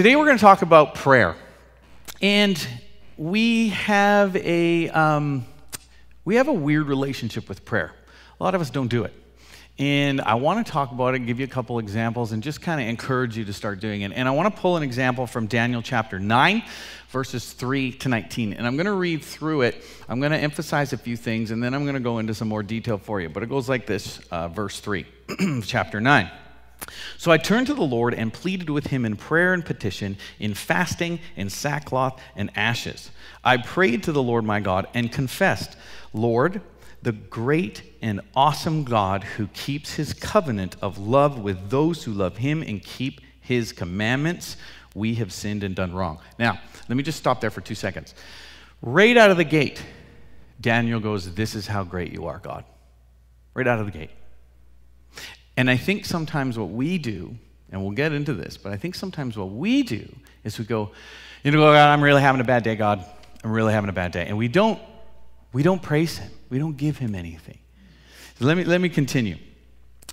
Today we're going to talk about prayer. And we have a, um, we have a weird relationship with prayer. A lot of us don't do it. And I want to talk about it, give you a couple examples, and just kind of encourage you to start doing it. And I want to pull an example from Daniel chapter 9, verses 3 to 19. And I'm going to read through it. I'm going to emphasize a few things, and then I'm going to go into some more detail for you. But it goes like this uh, verse 3, chapter 9. So I turned to the Lord and pleaded with him in prayer and petition, in fasting, in sackcloth, and ashes. I prayed to the Lord my God and confessed, Lord, the great and awesome God who keeps his covenant of love with those who love him and keep his commandments, we have sinned and done wrong. Now, let me just stop there for two seconds. Right out of the gate, Daniel goes, This is how great you are, God. Right out of the gate. And I think sometimes what we do, and we'll get into this, but I think sometimes what we do is we go, you know, God, I'm really having a bad day, God. I'm really having a bad day. And we don't, we don't praise him. We don't give him anything. So let me, let me continue.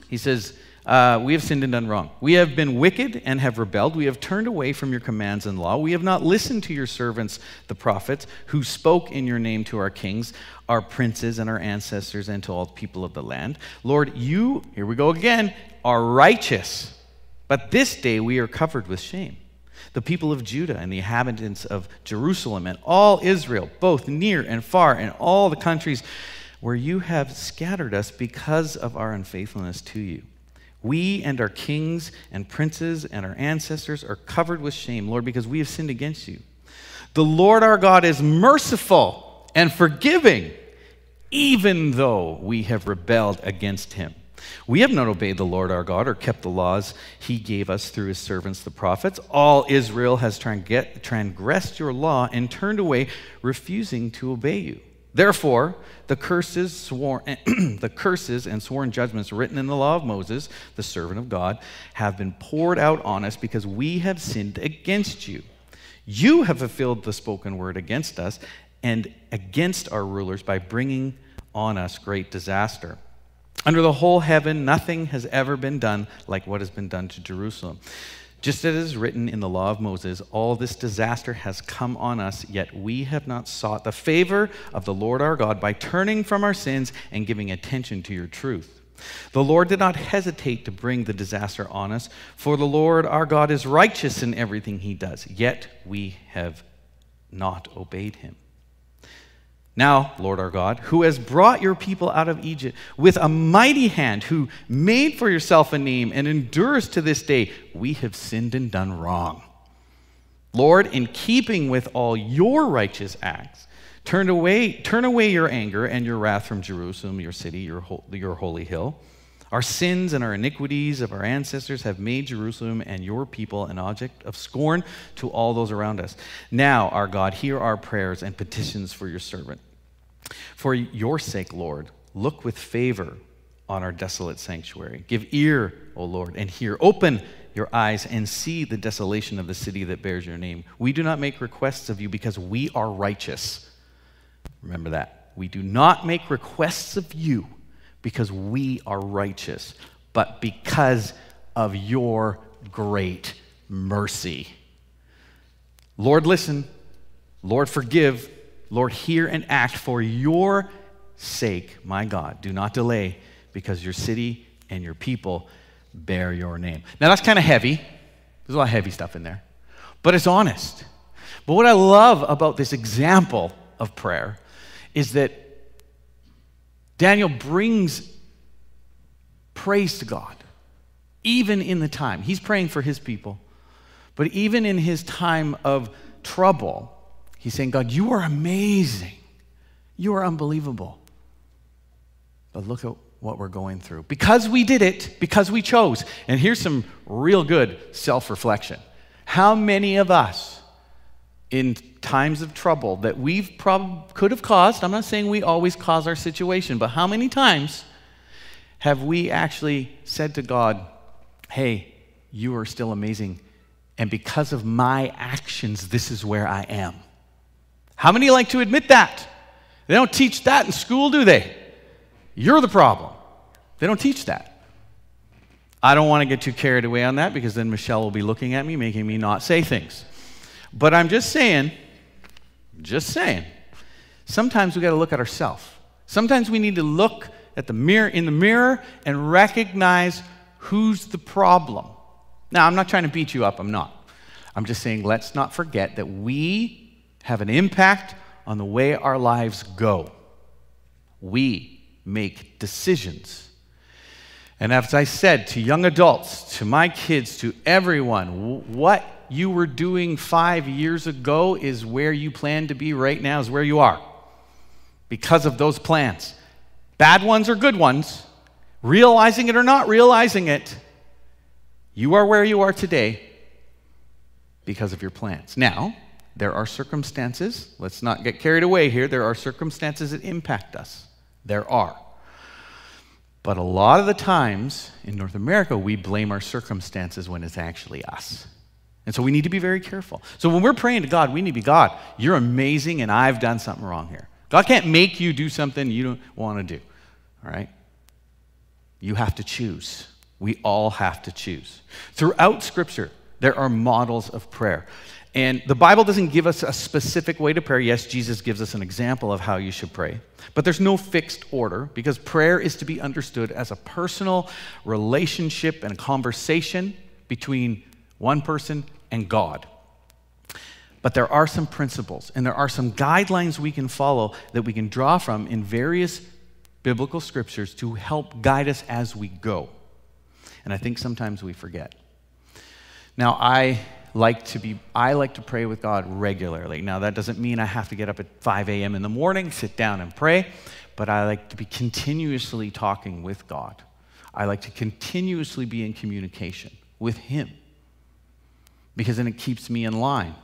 He says, uh, We have sinned and done wrong. We have been wicked and have rebelled. We have turned away from your commands and law. We have not listened to your servants, the prophets, who spoke in your name to our kings, our princes, and our ancestors, and to all the people of the land. Lord, you, here we go again, are righteous. But this day we are covered with shame. The people of Judah and the inhabitants of Jerusalem and all Israel, both near and far, and all the countries where you have scattered us because of our unfaithfulness to you. We and our kings and princes and our ancestors are covered with shame, Lord, because we have sinned against you. The Lord our God is merciful and forgiving, even though we have rebelled against him. We have not obeyed the Lord our God or kept the laws he gave us through his servants the prophets. All Israel has transgressed your law and turned away, refusing to obey you. Therefore, the curses, sworn, the curses and sworn judgments written in the law of Moses, the servant of God, have been poured out on us because we have sinned against you. You have fulfilled the spoken word against us and against our rulers by bringing on us great disaster. Under the whole heaven, nothing has ever been done like what has been done to Jerusalem. Just as it is written in the law of Moses, all this disaster has come on us, yet we have not sought the favor of the Lord our God by turning from our sins and giving attention to your truth. The Lord did not hesitate to bring the disaster on us, for the Lord our God is righteous in everything he does, yet we have not obeyed him. Now, Lord our God, who has brought your people out of Egypt with a mighty hand, who made for yourself a name and endures to this day, we have sinned and done wrong. Lord, in keeping with all your righteous acts, turn away, turn away your anger and your wrath from Jerusalem, your city, your, your holy hill. Our sins and our iniquities of our ancestors have made Jerusalem and your people an object of scorn to all those around us. Now, our God, hear our prayers and petitions for your servant. For your sake, Lord, look with favor on our desolate sanctuary. Give ear, O Lord, and hear. Open your eyes and see the desolation of the city that bears your name. We do not make requests of you because we are righteous. Remember that. We do not make requests of you because we are righteous, but because of your great mercy. Lord, listen. Lord, forgive. Lord, hear and act for your sake, my God. Do not delay because your city and your people bear your name. Now, that's kind of heavy. There's a lot of heavy stuff in there, but it's honest. But what I love about this example of prayer is that Daniel brings praise to God, even in the time. He's praying for his people, but even in his time of trouble, He's saying, God, you are amazing. You are unbelievable. But look at what we're going through. Because we did it, because we chose. And here's some real good self reflection. How many of us in times of trouble that we've prob- could have caused, I'm not saying we always cause our situation, but how many times have we actually said to God, hey, you are still amazing, and because of my actions, this is where I am? How many like to admit that? They don't teach that in school, do they? You're the problem. They don't teach that. I don't want to get too carried away on that because then Michelle will be looking at me, making me not say things. But I'm just saying, just saying, sometimes we got to look at ourselves. Sometimes we need to look at the mirror in the mirror and recognize who's the problem. Now, I'm not trying to beat you up, I'm not. I'm just saying let's not forget that we have an impact on the way our lives go. We make decisions. And as I said to young adults, to my kids, to everyone, what you were doing five years ago is where you plan to be right now, is where you are because of those plans. Bad ones or good ones, realizing it or not realizing it, you are where you are today because of your plans. Now, there are circumstances, let's not get carried away here, there are circumstances that impact us. There are. But a lot of the times in North America, we blame our circumstances when it's actually us. And so we need to be very careful. So when we're praying to God, we need to be God, you're amazing and I've done something wrong here. God can't make you do something you don't want to do. All right? You have to choose. We all have to choose. Throughout Scripture, there are models of prayer. And the Bible doesn't give us a specific way to pray. Yes, Jesus gives us an example of how you should pray. But there's no fixed order because prayer is to be understood as a personal relationship and conversation between one person and God. But there are some principles and there are some guidelines we can follow that we can draw from in various biblical scriptures to help guide us as we go. And I think sometimes we forget. Now, I like to be I like to pray with God regularly. Now that doesn't mean I have to get up at 5 a.m. in the morning, sit down and pray, but I like to be continuously talking with God. I like to continuously be in communication with Him because then it keeps me in line.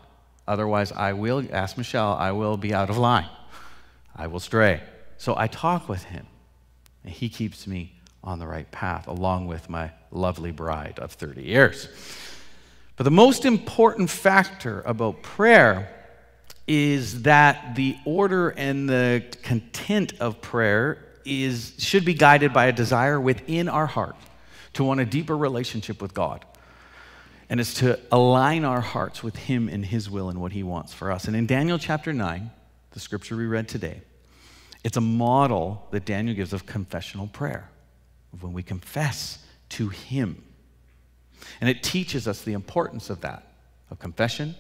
Otherwise, I will, ask Michelle, I will be out of line. I will stray. So I talk with Him. And he keeps me on the right path, along with my lovely bride of 30 years. But the most important factor about prayer is that the order and the content of prayer is, should be guided by a desire within our heart to want a deeper relationship with God. And it's to align our hearts with Him and His will and what He wants for us. And in Daniel chapter 9, the scripture we read today, it's a model that Daniel gives of confessional prayer, of when we confess to Him. And it teaches us the importance of that, of confession,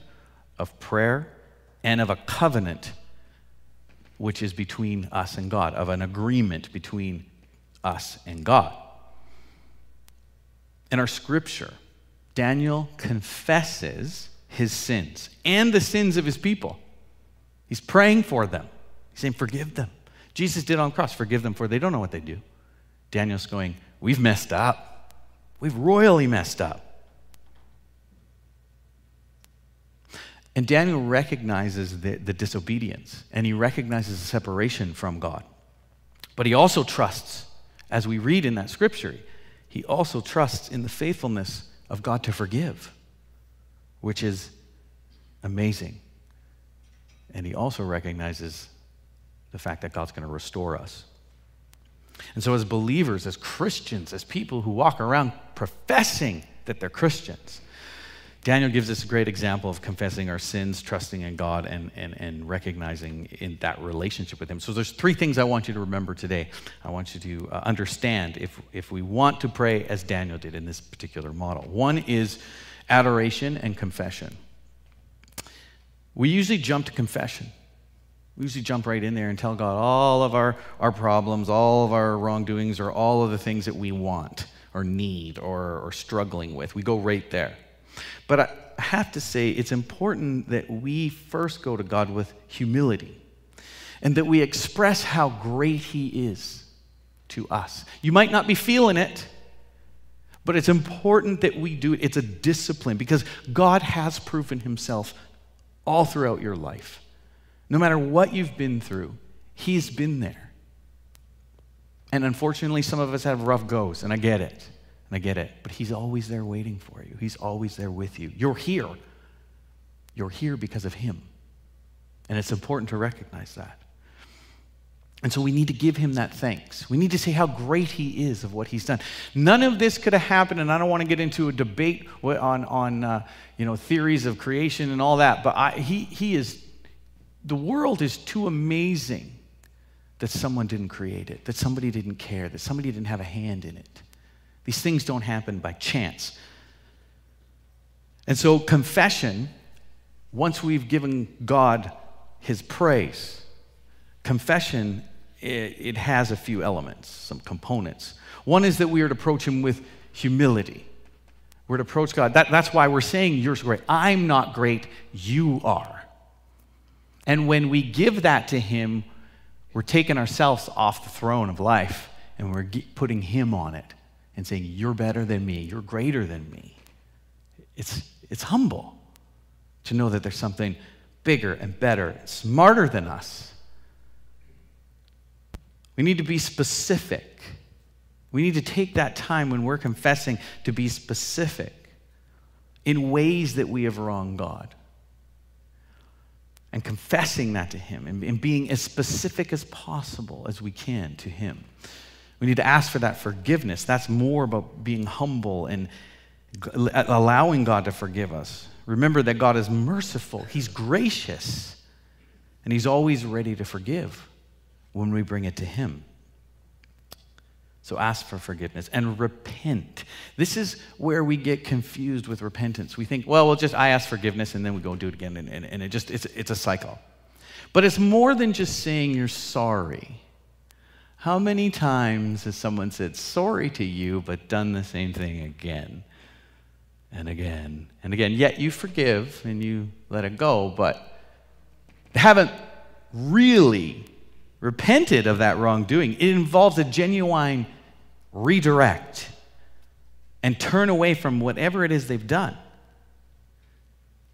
of prayer, and of a covenant which is between us and God, of an agreement between us and God. In our scripture, Daniel confesses his sins and the sins of his people. He's praying for them. He's saying, Forgive them. Jesus did on the cross, forgive them for they don't know what they do. Daniel's going, We've messed up. We've royally messed up. And Daniel recognizes the, the disobedience and he recognizes the separation from God. But he also trusts, as we read in that scripture, he also trusts in the faithfulness of God to forgive, which is amazing. And he also recognizes the fact that God's going to restore us. And so, as believers, as Christians, as people who walk around professing that they're Christians, Daniel gives us a great example of confessing our sins, trusting in God, and, and, and recognizing in that relationship with Him. So, there's three things I want you to remember today. I want you to uh, understand if, if we want to pray as Daniel did in this particular model. One is adoration and confession. We usually jump to confession. We usually jump right in there and tell God all of our, our problems, all of our wrongdoings, or all of the things that we want or need or, or struggling with. We go right there. But I have to say, it's important that we first go to God with humility and that we express how great He is to us. You might not be feeling it, but it's important that we do it. It's a discipline because God has proven Himself all throughout your life. No matter what you've been through, He's been there. And unfortunately, some of us have rough goes, and I get it. And I get it. But He's always there waiting for you, He's always there with you. You're here. You're here because of Him. And it's important to recognize that. And so we need to give him that thanks. We need to say how great he is of what he's done. None of this could have happened, and I don't want to get into a debate on, on uh, you know, theories of creation and all that, but I, he, he is, the world is too amazing that someone didn't create it, that somebody didn't care, that somebody didn't have a hand in it. These things don't happen by chance. And so, confession, once we've given God his praise, confession it, it has a few elements, some components. One is that we are to approach Him with humility. We're to approach God. That, that's why we're saying, You're so great. I'm not great, you are. And when we give that to Him, we're taking ourselves off the throne of life and we're putting Him on it and saying, You're better than me, you're greater than me. It's, it's humble to know that there's something bigger and better, smarter than us we need to be specific. We need to take that time when we're confessing to be specific in ways that we have wronged God. And confessing that to Him and, and being as specific as possible as we can to Him. We need to ask for that forgiveness. That's more about being humble and allowing God to forgive us. Remember that God is merciful, He's gracious, and He's always ready to forgive when we bring it to Him. So ask for forgiveness and repent. This is where we get confused with repentance. We think, well, we'll just, I ask forgiveness and then we go do it again. And, and, and it just, it's, it's a cycle. But it's more than just saying you're sorry. How many times has someone said sorry to you but done the same thing again and again and again? Yet you forgive and you let it go, but haven't really repented of that wrongdoing. It involves a genuine redirect and turn away from whatever it is they've done.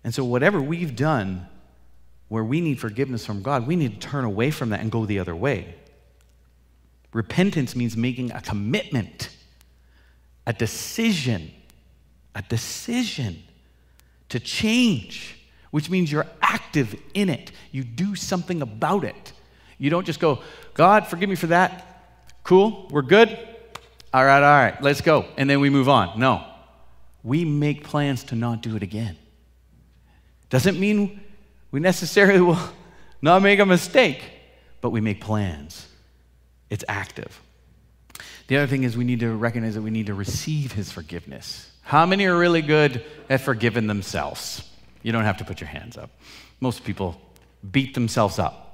And so, whatever we've done where we need forgiveness from God, we need to turn away from that and go the other way. Repentance means making a commitment, a decision, a decision to change, which means you're active in it. You do something about it. You don't just go, God, forgive me for that. Cool, we're good. All right, all right, let's go. And then we move on. No. We make plans to not do it again. Doesn't mean we necessarily will not make a mistake, but we make plans. It's active. The other thing is we need to recognize that we need to receive his forgiveness. How many are really good at forgiving themselves? You don't have to put your hands up. Most people beat themselves up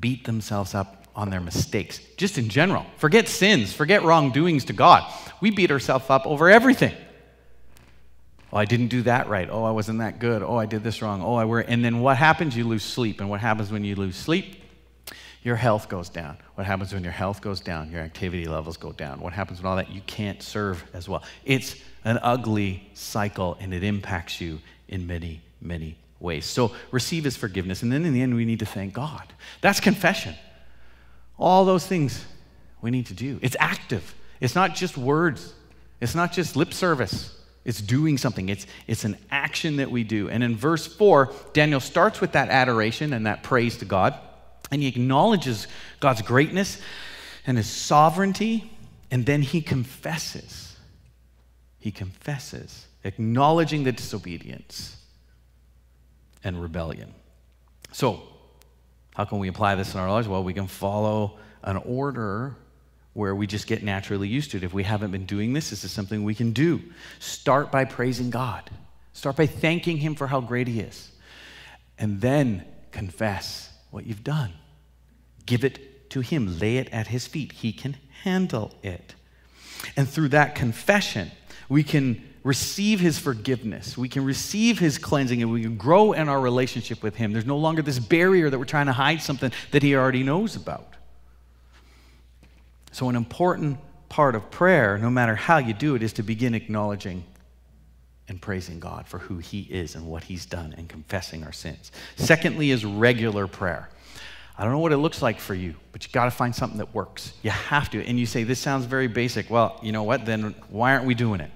beat themselves up on their mistakes, just in general. Forget sins, forget wrongdoings to God. We beat ourselves up over everything. Oh, I didn't do that right. Oh, I wasn't that good. Oh, I did this wrong. Oh, I were. And then what happens? You lose sleep. And what happens when you lose sleep? Your health goes down. What happens when your health goes down? Your activity levels go down. What happens when all that? You can't serve as well. It's an ugly cycle and it impacts you in many, many ways. So receive his forgiveness. And then in the end, we need to thank God. That's confession. All those things we need to do. It's active, it's not just words, it's not just lip service. It's doing something. It's, it's an action that we do. And in verse 4, Daniel starts with that adoration and that praise to God. And he acknowledges God's greatness and his sovereignty. And then he confesses. He confesses, acknowledging the disobedience and rebellion. So, how can we apply this in our lives? Well, we can follow an order where we just get naturally used to it. If we haven't been doing this, this is something we can do. Start by praising God, start by thanking Him for how great He is, and then confess what you've done. Give it to Him, lay it at His feet. He can handle it. And through that confession, we can receive his forgiveness. We can receive his cleansing and we can grow in our relationship with him. There's no longer this barrier that we're trying to hide something that he already knows about. So, an important part of prayer, no matter how you do it, is to begin acknowledging and praising God for who he is and what he's done and confessing our sins. Secondly, is regular prayer. I don't know what it looks like for you, but you got to find something that works. You have to. And you say, This sounds very basic. Well, you know what? Then why aren't we doing it?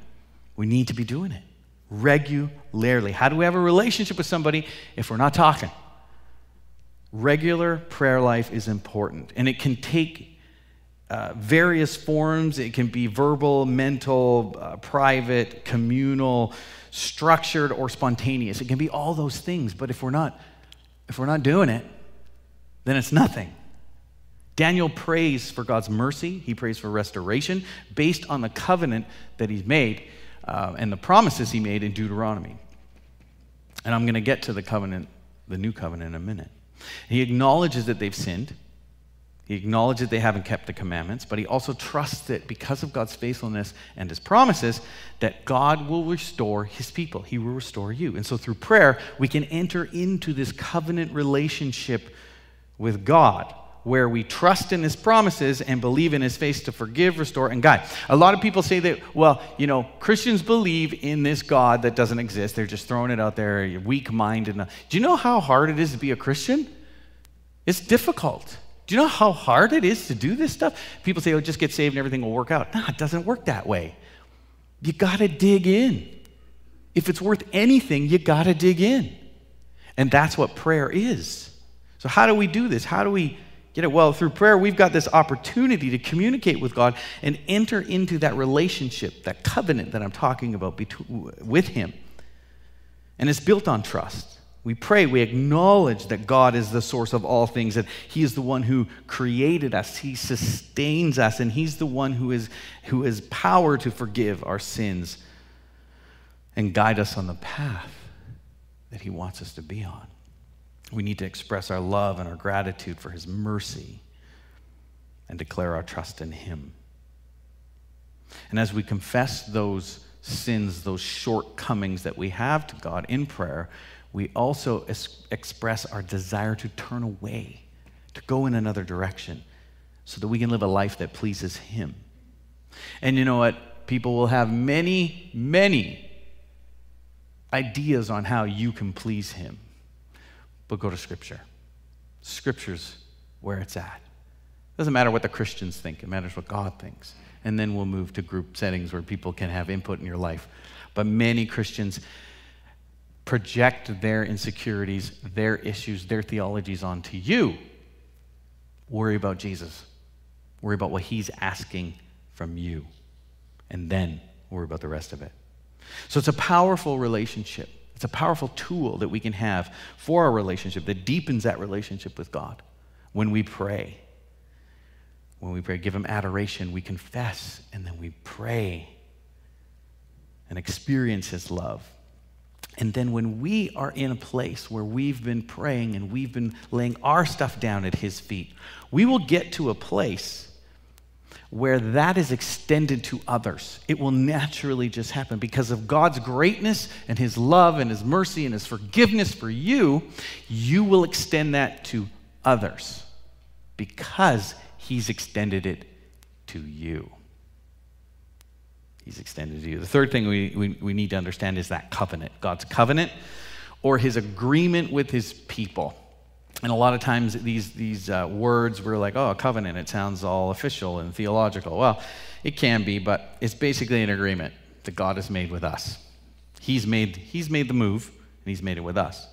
We need to be doing it regularly. How do we have a relationship with somebody if we're not talking? regular prayer life is important, and it can take uh, various forms. It can be verbal, mental, uh, private, communal, structured, or spontaneous. It can be all those things. But if we're not, if we're not doing it, then it's nothing. Daniel prays for God's mercy. He prays for restoration based on the covenant that he's made uh, and the promises he made in Deuteronomy. And I'm going to get to the covenant, the new covenant, in a minute. He acknowledges that they've sinned. He acknowledges that they haven't kept the commandments, but he also trusts that because of God's faithfulness and his promises, that God will restore his people. He will restore you. And so through prayer, we can enter into this covenant relationship with God where we trust in his promises and believe in his face to forgive, restore, and guide. A lot of people say that, well, you know, Christians believe in this God that doesn't exist. They're just throwing it out there, weak minded. Do you know how hard it is to be a Christian? It's difficult. Do you know how hard it is to do this stuff? People say, oh, just get saved and everything will work out. No, it doesn't work that way. You got to dig in. If it's worth anything, you got to dig in. And that's what prayer is. So, how do we do this? How do we Get it? Well, through prayer, we've got this opportunity to communicate with God and enter into that relationship, that covenant that I'm talking about between, with Him. And it's built on trust. We pray, we acknowledge that God is the source of all things, that He is the one who created us, He sustains us, and He's the one who, is, who has power to forgive our sins and guide us on the path that He wants us to be on. We need to express our love and our gratitude for his mercy and declare our trust in him. And as we confess those sins, those shortcomings that we have to God in prayer, we also es- express our desire to turn away, to go in another direction, so that we can live a life that pleases Him. And you know what? People will have many, many ideas on how you can please Him but go to Scripture. Scripture's where it's at. It doesn't matter what the Christians think, it matters what God thinks. And then we'll move to group settings where people can have input in your life. But many Christians project their insecurities, their issues, their theologies onto you. Worry about Jesus. Worry about what he's asking from you. And then worry about the rest of it. So it's a powerful relationship. It's a powerful tool that we can have for our relationship that deepens that relationship with God when we pray. When we pray, give Him adoration, we confess, and then we pray and experience His love. And then when we are in a place where we've been praying and we've been laying our stuff down at His feet, we will get to a place where that is extended to others. It will naturally just happen because of God's greatness and His love and His mercy and His forgiveness for you. You will extend that to others because He's extended it to you. He's extended to you. The third thing we, we, we need to understand is that covenant God's covenant or His agreement with His people. And a lot of times these, these uh, words were like, oh, a covenant, it sounds all official and theological. Well, it can be, but it's basically an agreement that God has made with us. He's made, he's made the move, and He's made it with us.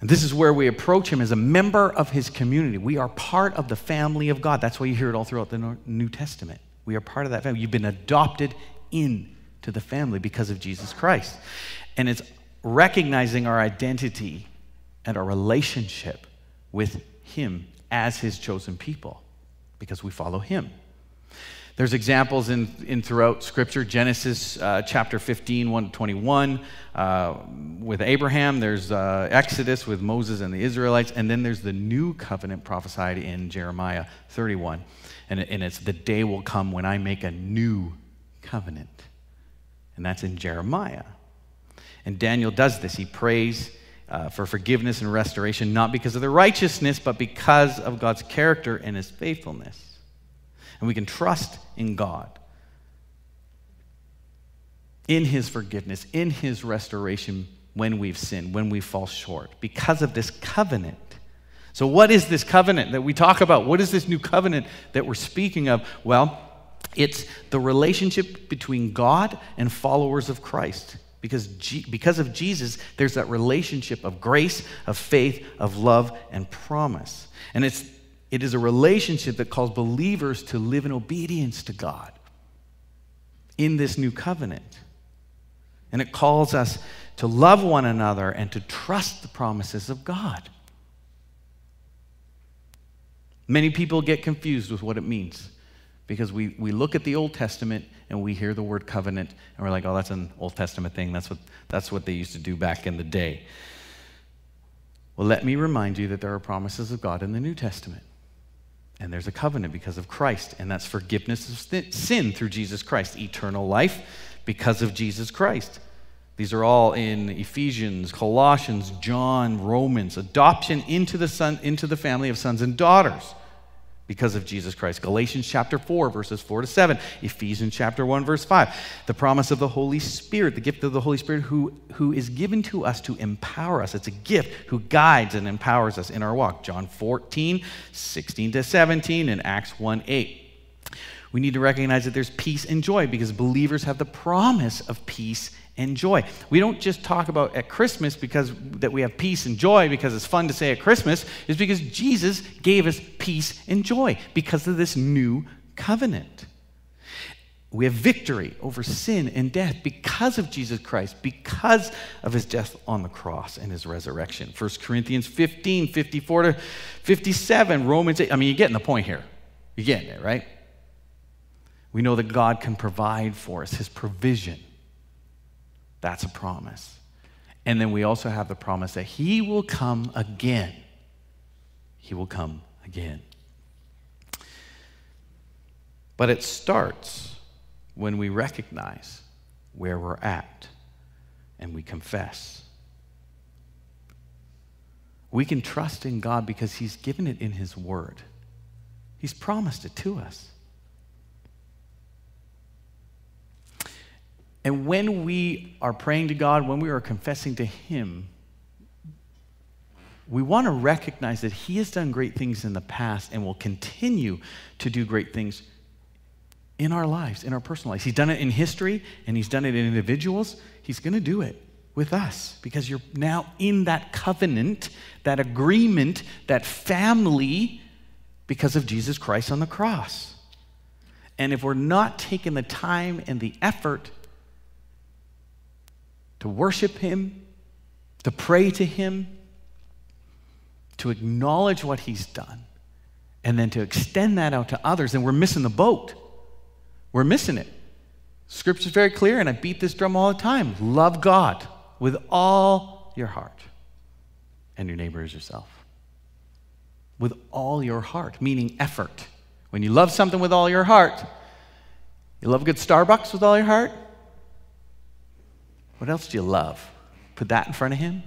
And this is where we approach Him as a member of His community. We are part of the family of God. That's why you hear it all throughout the New Testament. We are part of that family. You've been adopted into the family because of Jesus Christ. And it's recognizing our identity and our relationship with Him as His chosen people because we follow Him. There's examples in, in throughout Scripture. Genesis uh, chapter 15, 1 to 21, uh, with Abraham. There's uh, Exodus with Moses and the Israelites. And then there's the new covenant prophesied in Jeremiah 31. And, and it's the day will come when I make a new covenant. And that's in Jeremiah. And Daniel does this. He prays uh, for forgiveness and restoration, not because of their righteousness, but because of God's character and his faithfulness. And we can trust in God, in his forgiveness, in his restoration when we've sinned, when we fall short, because of this covenant. So, what is this covenant that we talk about? What is this new covenant that we're speaking of? Well, it's the relationship between God and followers of Christ Because, G- because of Jesus, there's that relationship of grace, of faith, of love, and promise. And it's, it is a relationship that calls believers to live in obedience to God in this new covenant. And it calls us to love one another and to trust the promises of God. Many people get confused with what it means because we, we look at the Old Testament and we hear the word covenant and we're like, oh, that's an Old Testament thing. That's what, that's what they used to do back in the day. Well, let me remind you that there are promises of God in the New Testament. And there's a covenant because of Christ, and that's forgiveness of sin through Jesus Christ, eternal life because of Jesus Christ. These are all in Ephesians, Colossians, John, Romans, adoption into the son into the family of sons and daughters because of Jesus Christ. Galatians chapter 4, verses 4 to 7. Ephesians chapter 1, verse 5. The promise of the Holy Spirit, the gift of the Holy Spirit who, who is given to us to empower us. It's a gift who guides and empowers us in our walk. John 14, 16 to 17, and Acts 1, 8. We need to recognize that there's peace and joy because believers have the promise of peace and joy. We don't just talk about at Christmas because that we have peace and joy because it's fun to say at Christmas, is because Jesus gave us peace and joy because of this new covenant. We have victory over sin and death because of Jesus Christ, because of his death on the cross and his resurrection. 1 Corinthians 15, 54 to 57, Romans 8. I mean, you're getting the point here. You're getting it, right? We know that God can provide for us, his provision that's a promise. And then we also have the promise that He will come again. He will come again. But it starts when we recognize where we're at and we confess. We can trust in God because He's given it in His Word, He's promised it to us. And when we are praying to God, when we are confessing to Him, we want to recognize that He has done great things in the past and will continue to do great things in our lives, in our personal lives. He's done it in history and He's done it in individuals. He's going to do it with us because you're now in that covenant, that agreement, that family because of Jesus Christ on the cross. And if we're not taking the time and the effort to worship Him, to pray to Him, to acknowledge what He's done, and then to extend that out to others. And we're missing the boat. We're missing it. Scripture's very clear, and I beat this drum all the time. Love God with all your heart, and your neighbor as yourself. With all your heart, meaning effort. When you love something with all your heart, you love a good Starbucks with all your heart, what else do you love? Put that in front of Him.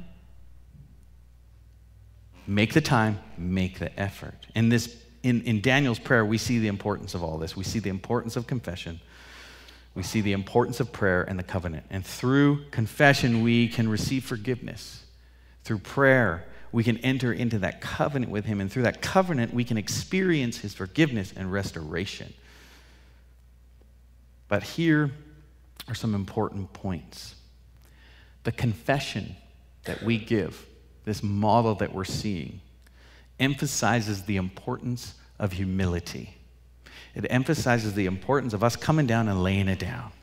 Make the time, make the effort. In, this, in, in Daniel's prayer, we see the importance of all this. We see the importance of confession. We see the importance of prayer and the covenant. And through confession, we can receive forgiveness. Through prayer, we can enter into that covenant with Him. And through that covenant, we can experience His forgiveness and restoration. But here are some important points the confession that we give, this model that we're seeing, emphasizes the importance of humility. It emphasizes the importance of us coming down and laying it down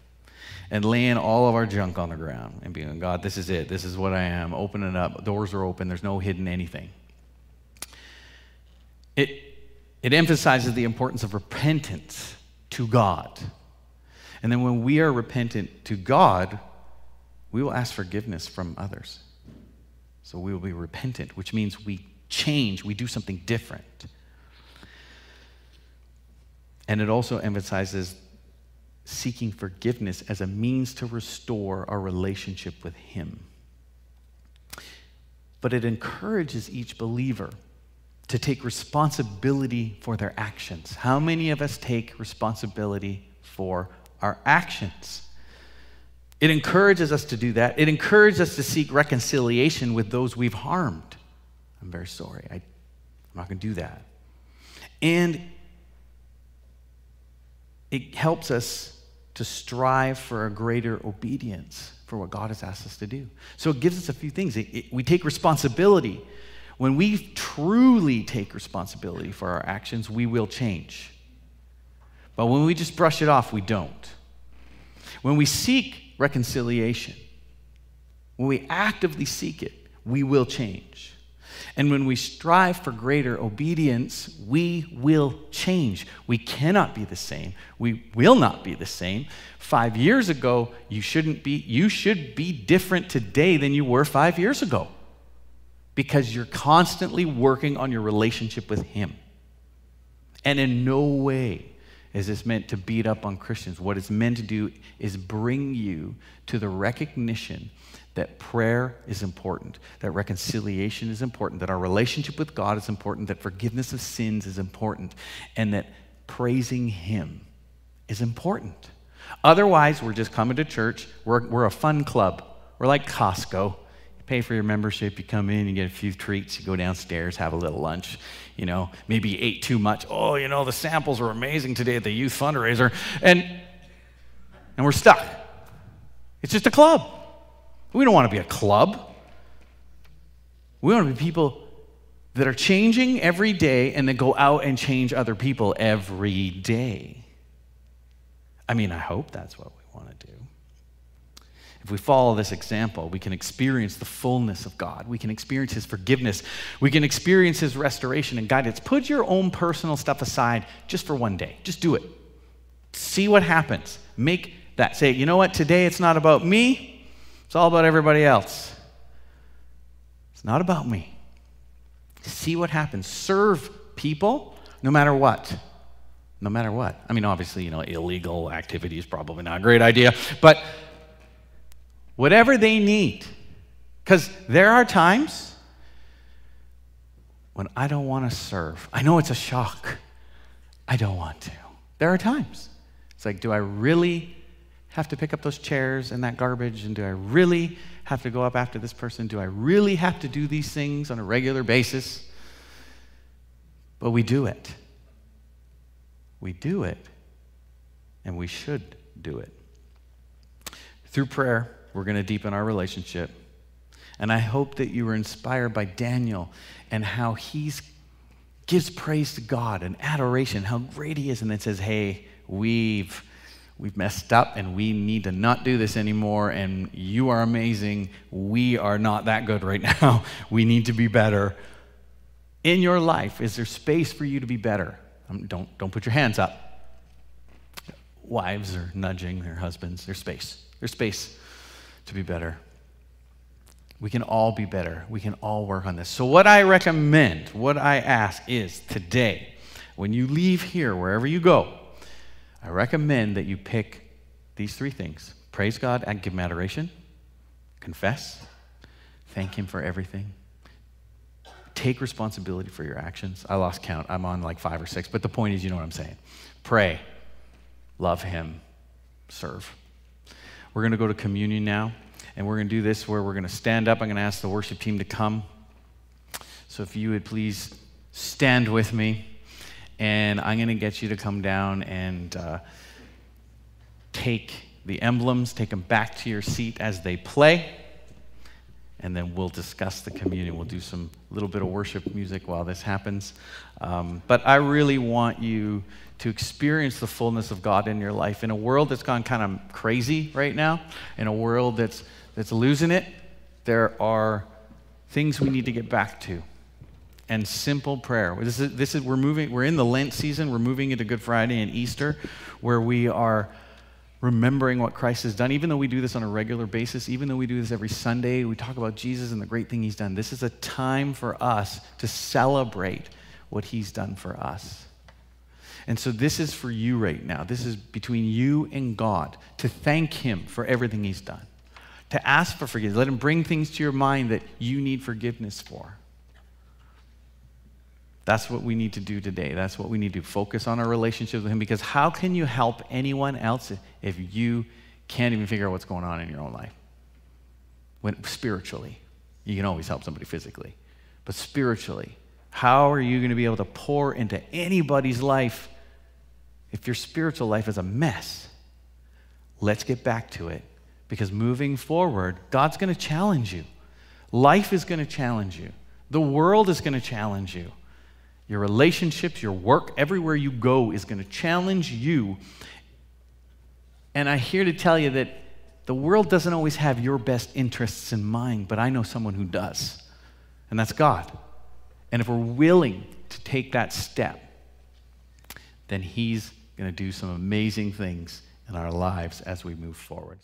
and laying all of our junk on the ground and being, God, this is it. This is what I am. Open it up. Doors are open. There's no hidden anything. It, it emphasizes the importance of repentance to God. And then when we are repentant to God, we will ask forgiveness from others. So we will be repentant, which means we change, we do something different. And it also emphasizes seeking forgiveness as a means to restore our relationship with Him. But it encourages each believer to take responsibility for their actions. How many of us take responsibility for our actions? It encourages us to do that. It encourages us to seek reconciliation with those we've harmed. I'm very sorry. I, am not going to do that. And it helps us to strive for a greater obedience for what God has asked us to do. So it gives us a few things. It, it, we take responsibility. When we truly take responsibility for our actions, we will change. But when we just brush it off, we don't. When we seek reconciliation, when we actively seek it, we will change. And when we strive for greater obedience, we will change. We cannot be the same. We will not be the same. Five years ago, you shouldn't be, you should be different today than you were five years ago. Because you're constantly working on your relationship with Him. And in no way is this meant to beat up on Christians. What it's meant to do is bring you to the recognition that prayer is important, that reconciliation is important, that our relationship with God is important, that forgiveness of sins is important, and that praising Him is important. Otherwise, we're just coming to church. We're, we're a fun club. We're like Costco. You pay for your membership, you come in, you get a few treats, you go downstairs, have a little lunch. You know, maybe ate too much. Oh, you know, the samples were amazing today at the youth fundraiser. And, and we're stuck. It's just a club. We don't want to be a club. We want to be people that are changing every day and that go out and change other people every day. I mean, I hope that's what we want to do. If we follow this example, we can experience the fullness of God. We can experience His forgiveness. We can experience His restoration and guidance. Put your own personal stuff aside just for one day. Just do it. See what happens. Make that. Say, you know what? Today it's not about me. It's all about everybody else. It's not about me. See what happens. Serve people no matter what. No matter what. I mean, obviously, you know, illegal activity is probably not a great idea, but whatever they need. Because there are times when I don't want to serve. I know it's a shock. I don't want to. There are times. It's like, do I really have to pick up those chairs and that garbage? And do I really have to go up after this person? Do I really have to do these things on a regular basis? But we do it. We do it, and we should do it. Through prayer, we're going to deepen our relationship. And I hope that you were inspired by Daniel and how he gives praise to God and adoration, how great he is, and then says, Hey, we've we've messed up and we need to not do this anymore and you are amazing. We are not that good right now. We need to be better. In your life is there space for you to be better? Um, don't, don't put your hands up. Wives are nudging their husbands. There's space. There's space to be better. We can all be better. We can all work on this. So what i recommend what i ask is today when you leave here wherever you go I recommend that you pick these three things. Praise God and give him adoration, confess, thank him for everything, take responsibility for your actions. I lost count. I'm on like five or six, but the point is, you know what I'm saying. Pray, love him, serve. We're going to go to communion now, and we're going to do this where we're going to stand up. I'm going to ask the worship team to come. So if you would please stand with me and I'm going to get you to come down and uh, take the emblems, take them back to your seat as they play, and then we'll discuss the communion. We'll do some little bit of worship music while this happens. Um, but I really want you to experience the fullness of God in your life in a world that's gone kind of crazy right now, in a world that's, that's losing it. There are things we need to get back to and simple prayer. This is, this is, we're, moving, we're in the Lent season. We're moving into Good Friday and Easter, where we are remembering what Christ has done. Even though we do this on a regular basis, even though we do this every Sunday, we talk about Jesus and the great thing he's done. This is a time for us to celebrate what he's done for us. And so this is for you right now. This is between you and God to thank him for everything he's done, to ask for forgiveness. Let him bring things to your mind that you need forgiveness for. That's what we need to do today. That's what we need to focus on our relationship with Him because how can you help anyone else if you can't even figure out what's going on in your own life? When, spiritually, you can always help somebody physically, but spiritually, how are you going to be able to pour into anybody's life if your spiritual life is a mess? let's get back to it because moving forward, God's going to challenge you. Life is going to challenge you. The world is going to challenge you. Your relationships, your work, everywhere you go is going to challenge you. And I'm here to tell you that the world doesn't always have your best interests in mind, but I know someone who does, and that's God. And if we're willing to take that step, then He's going to do some amazing things in our lives as we move forward.